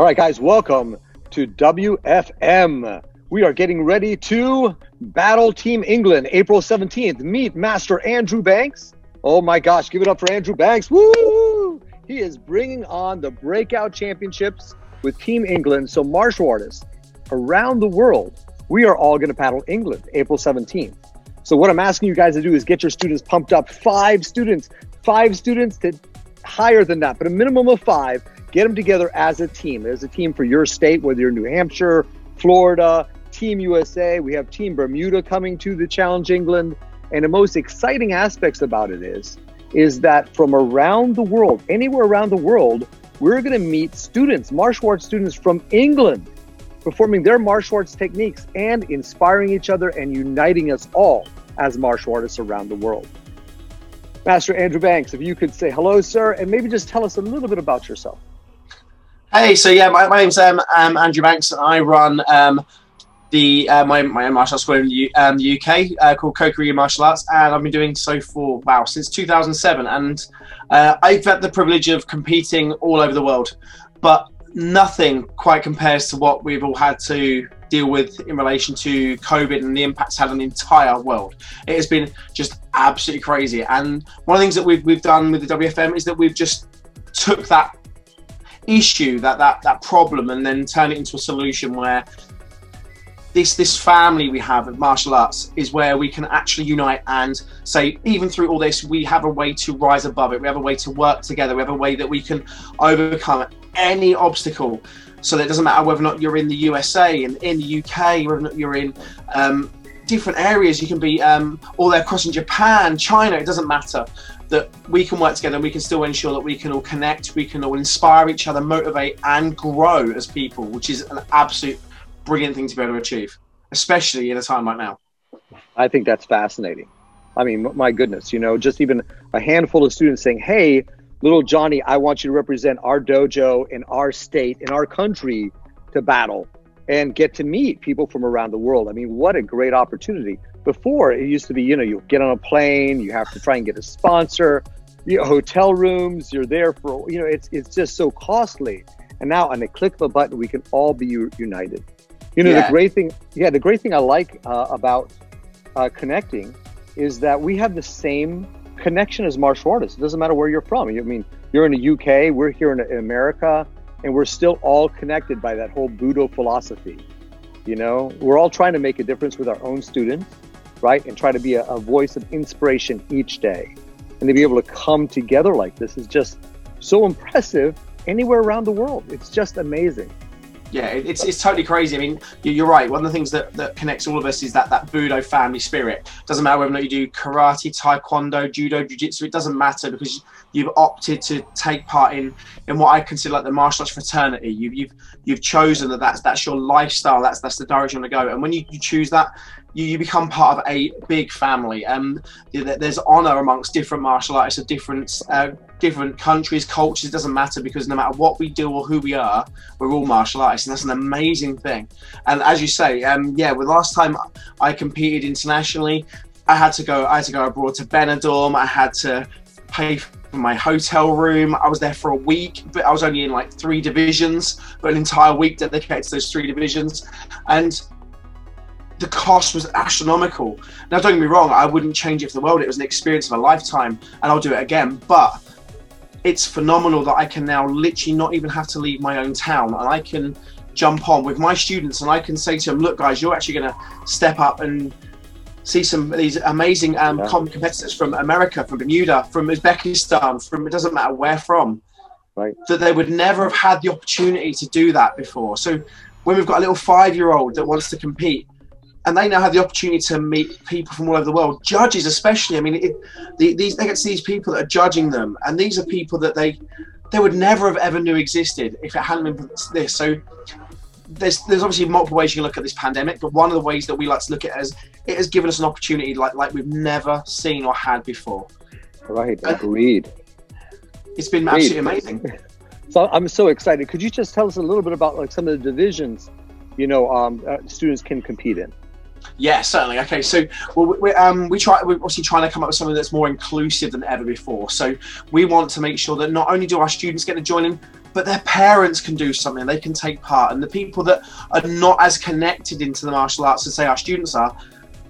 All right, guys, welcome to WFM. We are getting ready to battle Team England April 17th. Meet Master Andrew Banks. Oh my gosh, give it up for Andrew Banks. Woo! He is bringing on the breakout championships with Team England. So, martial artists around the world, we are all going to battle England April 17th. So, what I'm asking you guys to do is get your students pumped up. Five students, five students to higher than that, but a minimum of five Get them together as a team. There's a team for your state, whether you're New Hampshire, Florida, Team USA. We have Team Bermuda coming to the Challenge England. And the most exciting aspects about it is, is that from around the world, anywhere around the world, we're going to meet students, martial arts students from England, performing their martial arts techniques and inspiring each other and uniting us all as martial artists around the world. Master Andrew Banks, if you could say hello, sir, and maybe just tell us a little bit about yourself. Hey, so yeah, my, my name's um, um, Andrew Banks. And I run um, the uh, my my martial arts school in the, um, the UK uh, called Kokoryu Martial Arts, and I've been doing so for wow since 2007. And uh, I've had the privilege of competing all over the world, but nothing quite compares to what we've all had to deal with in relation to COVID and the impacts had on the entire world. It has been just absolutely crazy. And one of the things that we've we've done with the WFM is that we've just took that issue, that that that problem, and then turn it into a solution where this this family we have of martial arts is where we can actually unite and say even through all this we have a way to rise above it. We have a way to work together. We have a way that we can overcome any obstacle. So that it doesn't matter whether or not you're in the usa and in the uk whether or not you're in um, different areas. You can be um, all there across in japan china it doesn't matter that we can work together we can still ensure that we can all connect, we can all inspire each other, motivate, and grow as people, which is an absolute brilliant thing to be able to achieve, especially in a time like now. I think that's fascinating. I mean, my goodness, you know, just even a handful of students saying, hey, little Johnny, I want you to represent our dojo in our state, in our country to battle and get to meet people from around the world. I mean, what a great opportunity. Before it used to be, you know, you get on a plane, you have to try and get a sponsor, you know, hotel rooms, you're there for, you know, it's it's just so costly. And now on the click of a button, we can all be united. You know, yeah. the great thing, yeah, the great thing I like uh, about uh, connecting is that we have the same connection as martial artists. It doesn't matter where you're from. I mean, you're in the UK, we're here in, in America, and we're still all connected by that whole Budo philosophy. You know, we're all trying to make a difference with our own students right? And try to be a, a voice of inspiration each day. And to be able to come together like this is just so impressive anywhere around the world. It's just amazing. Yeah, it's, it's totally crazy. I mean, you're right. One of the things that, that connects all of us is that that Budo family spirit. Doesn't matter whether or not you do karate, taekwondo, judo, jiu-jitsu. It doesn't matter because you've opted to take part in in what I consider like the martial arts fraternity. You've you've you've chosen that that's that's your lifestyle. That's that's the direction you want to go. And when you, you choose that, you, you become part of a big family. Um, there's honor amongst different martial artists of different uh, different countries, cultures. It doesn't matter because no matter what we do or who we are, we're all martial artists, and that's an amazing thing. And as you say, um, yeah, well, last time I competed internationally, I had to go. I had to go abroad to Benidorm. I had to pay my hotel room. I was there for a week, but I was only in like three divisions, but an entire week dedicated to those three divisions, and the cost was astronomical. Now, don't get me wrong, I wouldn't change it for the world. It was an experience of a lifetime, and I'll do it again. But it's phenomenal that I can now literally not even have to leave my own town, and I can jump on with my students, and I can say to them, "Look, guys, you're actually going to step up and." See some of these amazing um, yeah. competitors from America, from Bermuda, from Uzbekistan, from it doesn't matter where from, right? That they would never have had the opportunity to do that before. So when we've got a little five-year-old that wants to compete, and they now have the opportunity to meet people from all over the world, judges especially. I mean, it, the, these they get to see these people that are judging them, and these are people that they they would never have ever knew existed if it hadn't been for this. So there's there's obviously multiple ways you can look at this pandemic, but one of the ways that we like to look at it is it has given us an opportunity like like we've never seen or had before. Right, agreed. It's been agreed. absolutely amazing. So I'm so excited. Could you just tell us a little bit about like some of the divisions, you know, um, uh, students can compete in? Yeah, certainly. Okay, so well, we, um, we try. We're obviously trying to come up with something that's more inclusive than ever before. So we want to make sure that not only do our students get to join in, but their parents can do something, they can take part. And the people that are not as connected into the martial arts as say our students are,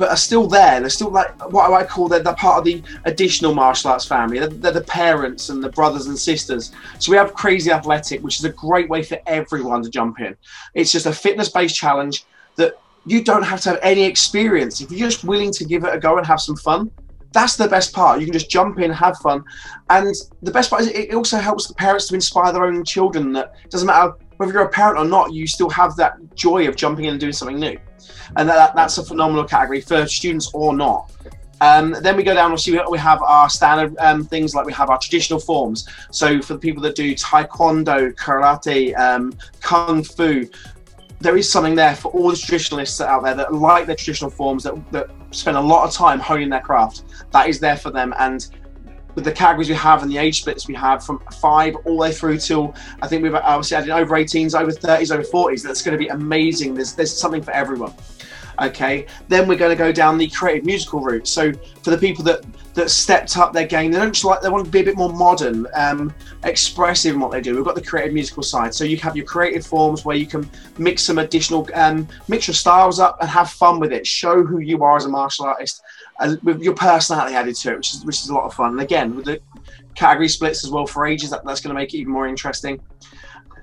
but are still there. They're still like what do I call they're, they're part of the additional martial arts family. They're, they're, the parents and the brothers and sisters. So we have Crazy Athletic, which is a great way for everyone to jump in. It's just a fitness based challenge that you don't have to have any experience. If you're just willing to give it a go and have some fun, that's the best part. You can just jump in, have fun, and the best part is it also helps the parents to inspire their own children. That doesn't matter whether you're a parent or not, you still have that joy of jumping in and doing something new, and that, that's a phenomenal category for students or not. Um, then we go down. Obviously, we have our standard um, things like we have our traditional forms. So for the people that do taekwondo, karate, um, kung fu, there is something there for all the traditionalists out there that like their traditional forms that, that spend a lot of time honing their craft. That is there for them. And with the categories we have and the age splits we have from five all the way through till I think we've uh, obviously added over 18s, over 30s, over 40s. That's going to be amazing. There's there's something for everyone. Okay, then we're going to go down the creative musical route. So for the people that that stepped up their game, they don't just like they want to be a bit more modern, um, expressive in what they do. We've got the creative musical side. So you have your creative forms where you can mix some additional, um, mix your styles up and have fun with it. Show who you are as a martial artist, uh, with your personality added to it, which is which is a lot of fun. And again, with the category splits as well for ages, that, that's going to make it even more interesting.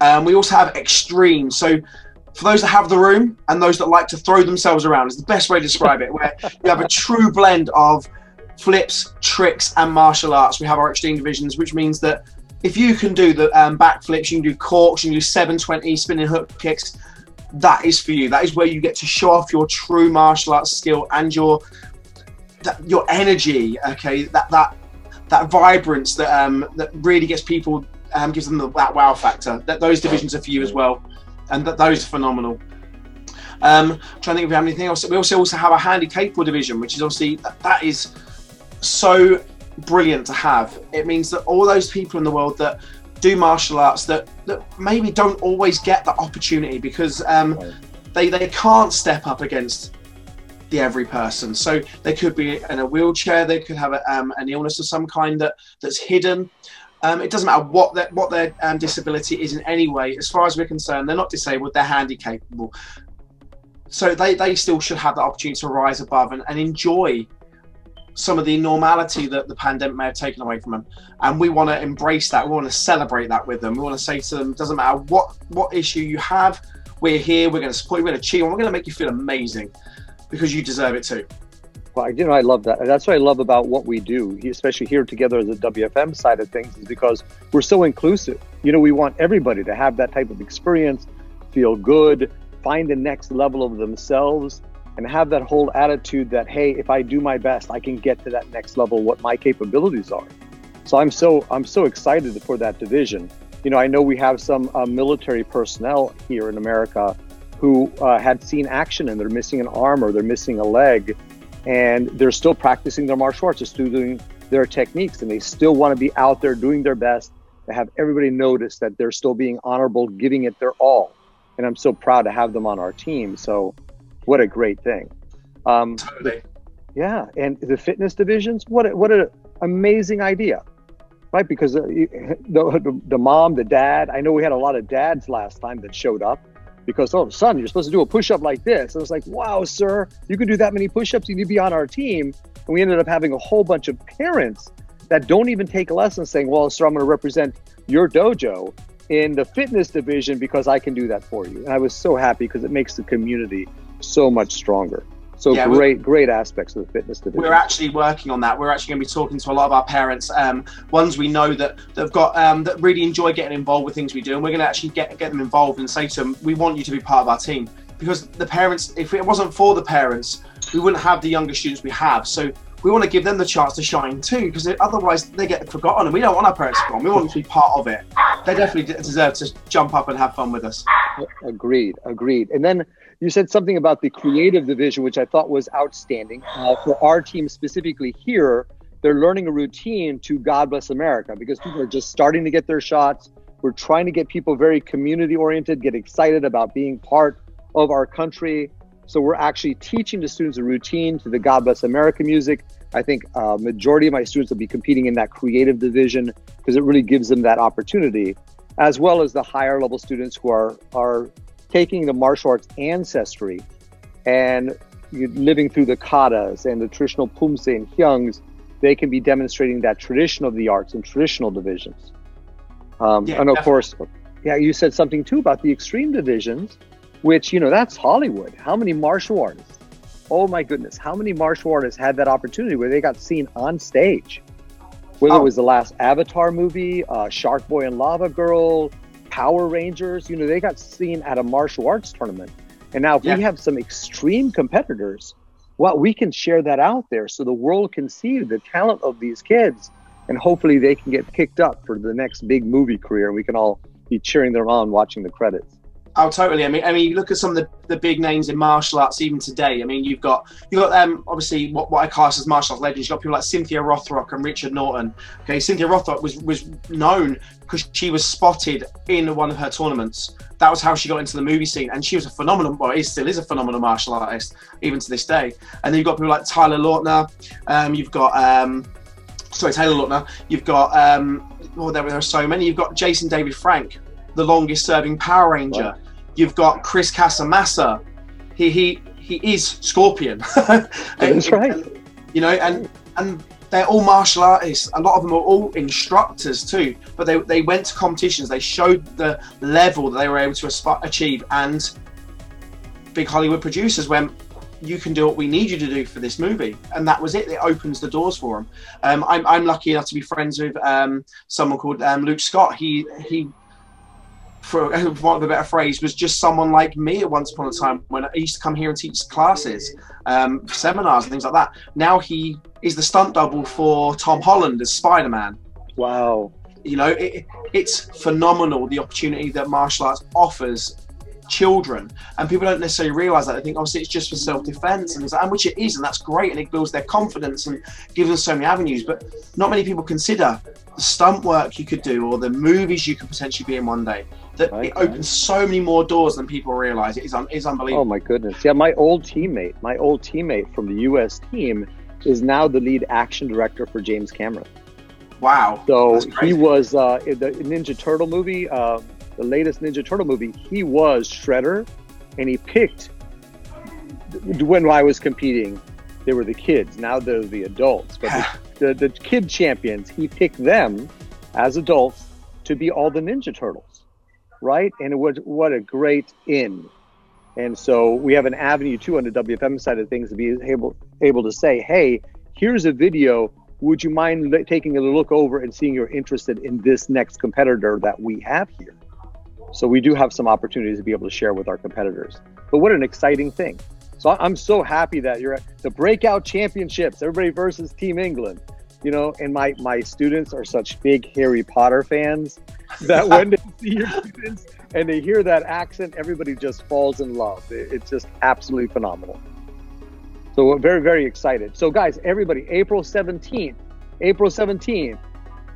Um, we also have extreme. So for those that have the room and those that like to throw themselves around is the best way to describe it where you have a true blend of flips tricks and martial arts we have our extreme divisions which means that if you can do the um, backflips you can do corks you can do 720 spinning hook kicks that is for you that is where you get to show off your true martial arts skill and your that, your energy okay that that that vibrance that um that really gets people um, gives them the, that wow factor that those divisions are for you as well and that those are phenomenal. Um, trying to think if we have anything else. We also also have a handy capable division, which is obviously that is so brilliant to have. It means that all those people in the world that do martial arts that, that maybe don't always get the opportunity because um, they they can't step up against the every person. So they could be in a wheelchair, they could have a, um, an illness of some kind that that's hidden. Um, it doesn't matter what their what their um, disability is in any way. As far as we're concerned, they're not disabled; they're handy capable. So they, they still should have the opportunity to rise above and, and enjoy some of the normality that the pandemic may have taken away from them. And we want to embrace that. We want to celebrate that with them. We want to say to them, doesn't matter what what issue you have, we're here. We're going to support you. We're going to cheer. We're going to make you feel amazing because you deserve it too. Well, you know, I love that. That's what I love about what we do, especially here together as a WFM side of things, is because we're so inclusive. You know, we want everybody to have that type of experience, feel good, find the next level of themselves, and have that whole attitude that, hey, if I do my best, I can get to that next level, what my capabilities are. So I'm so I'm so excited for that division. You know, I know we have some uh, military personnel here in America who uh, had seen action and they're missing an arm or they're missing a leg and they're still practicing their martial arts, they're still doing their techniques, and they still want to be out there doing their best to have everybody notice that they're still being honorable, giving it their all. And I'm so proud to have them on our team. So, what a great thing! Um, totally. Yeah, and the fitness divisions, what a, what an amazing idea, right? Because uh, the, the the mom, the dad. I know we had a lot of dads last time that showed up because oh son you're supposed to do a push-up like this and it's like wow sir you can do that many push-ups you need to be on our team and we ended up having a whole bunch of parents that don't even take lessons saying well sir i'm going to represent your dojo in the fitness division because i can do that for you and i was so happy because it makes the community so much stronger so yeah, great, great aspects of the fitness division. We're actually working on that. We're actually going to be talking to a lot of our parents, um, ones we know that that have got um, that really enjoy getting involved with things we do, and we're going to actually get get them involved and say to them, "We want you to be part of our team." Because the parents, if it wasn't for the parents, we wouldn't have the younger students we have. So we want to give them the chance to shine too, because otherwise they get forgotten, and we don't want our parents on. We want them to be part of it. They definitely deserve to jump up and have fun with us. Agreed, agreed. And then you said something about the creative division, which I thought was outstanding. Uh, for our team specifically here, they're learning a routine to God Bless America because people are just starting to get their shots. We're trying to get people very community oriented, get excited about being part of our country. So we're actually teaching the students a routine to the God Bless America music. I think uh, majority of my students will be competing in that creative division because it really gives them that opportunity. as well as the higher level students who are are taking the martial arts ancestry and living through the katas and the traditional pumse and hyungs, they can be demonstrating that tradition of the arts and traditional divisions. Um, yeah, and of definitely. course, yeah, you said something too about the extreme divisions, which, you know, that's Hollywood. How many martial artists? Oh my goodness, how many martial artists had that opportunity where they got seen on stage? Whether oh. it was the last Avatar movie, uh, Shark Boy and Lava Girl, Power Rangers, you know, they got seen at a martial arts tournament. And now, if yeah. we have some extreme competitors, well, we can share that out there so the world can see the talent of these kids and hopefully they can get picked up for the next big movie career. We can all be cheering them on watching the credits. Oh, totally. I mean, I mean, you look at some of the, the big names in martial arts even today. I mean, you've got you got um obviously what, what I class as martial arts legends. You've got people like Cynthia Rothrock and Richard Norton. Okay, Cynthia Rothrock was was known because she was spotted in one of her tournaments. That was how she got into the movie scene, and she was a phenomenal. Well, he still is a phenomenal martial artist even to this day. And then you've got people like Tyler Lautner. Um, you've got um, sorry, Taylor Lautner. You've got um, oh, there, there are so many. You've got Jason David Frank, the longest serving Power Ranger. You've got Chris Casamassa. He he he is Scorpion. That's right. You know, and and they're all martial artists. A lot of them are all instructors too. But they they went to competitions. They showed the level that they were able to achieve, and big Hollywood producers went, you can do what we need you to do for this movie and that was it it opens the doors for him um, I'm, I'm lucky enough to be friends with um, someone called um, luke scott he he for want of a better phrase was just someone like me at once upon a time when i used to come here and teach classes um, seminars and things like that. Now he is the stunt double for tom holland as spider-man. Wow. You know it, it's phenomenal the opportunity that martial arts offers children, and people don't necessarily realize that. They think obviously it's just for self-defense, and, and which it is, and that's great, and it builds their confidence and gives them so many avenues. But not many people consider the stunt work you could do or the movies you could potentially be in one day. That it opens so many more doors than people realize. It is un- is unbelievable. Oh my goodness! Yeah, my old teammate, my old teammate from the U.S. team, is now the lead action director for James Cameron. Wow! So he was uh, in the Ninja Turtle movie. Uh, the latest Ninja Turtle movie, he was Shredder, and he picked when I was competing. They were the kids. Now they're the adults. But the, the, the kid champions, he picked them as adults to be all the Ninja Turtles, right? And it was what a great in. And so we have an avenue too on the WFM side of things to be able able to say, hey, here's a video. Would you mind taking a look over and seeing you're interested in this next competitor that we have here? So we do have some opportunities to be able to share with our competitors. But what an exciting thing. So I'm so happy that you're at the breakout championships, everybody versus Team England. You know, and my my students are such big Harry Potter fans that when they see your students and they hear that accent, everybody just falls in love. It's just absolutely phenomenal. So we're very, very excited. So guys, everybody, April 17th, April 17th,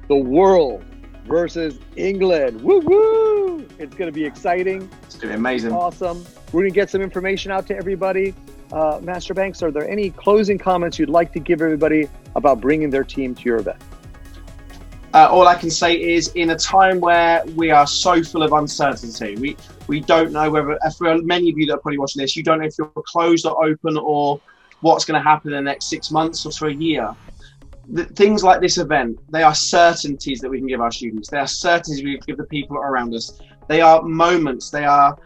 the world versus England. Woo woo! It's going to be exciting. It's going to be amazing. Awesome. We're going to get some information out to everybody. Uh, Master Banks, are there any closing comments you'd like to give everybody about bringing their team to your event? Uh, all I can say is, in a time where we are so full of uncertainty, we we don't know whether, for many of you that are probably watching this, you don't know if you're closed or open or what's going to happen in the next six months or for a year the, things like this event, they are certainties that we can give our students. They are certainties we can give the people around us. They are moments, they are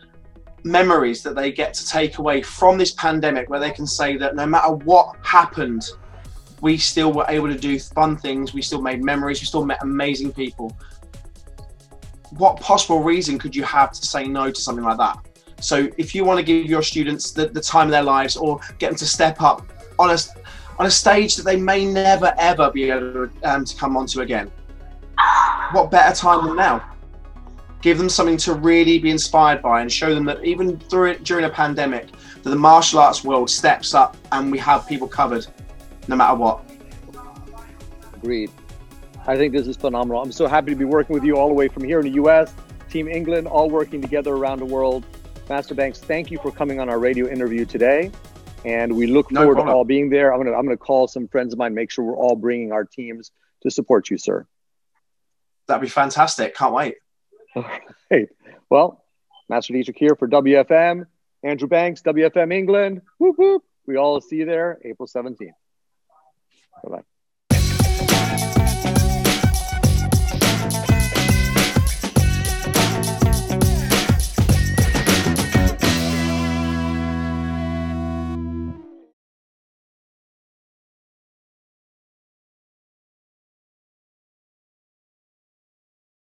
memories that they get to take away from this pandemic where they can say that no matter what happened, we still were able to do fun things, we still made memories, we still met amazing people. What possible reason could you have to say no to something like that? So if you want to give your students the, the time of their lives or get them to step up on a on a stage that they may never ever be able to, um, to come onto again. What better time than now? Give them something to really be inspired by and show them that even through it, during a pandemic, that the martial arts world steps up and we have people covered no matter what. Agreed. I think this is phenomenal. I'm so happy to be working with you all the way from here in the US, Team England, all working together around the world. Master Banks, thank you for coming on our radio interview today and we look forward to all being there. I'm gonna I'm gonna call some friends of mine, make sure we're all bringing our teams to support you, sir. That'd be fantastic. Can't wait. All right. Well, Master Dietrich here for WFM. Andrew Banks, WFM England. Whoop whoop. We all see you there, April 17th. Bye bye.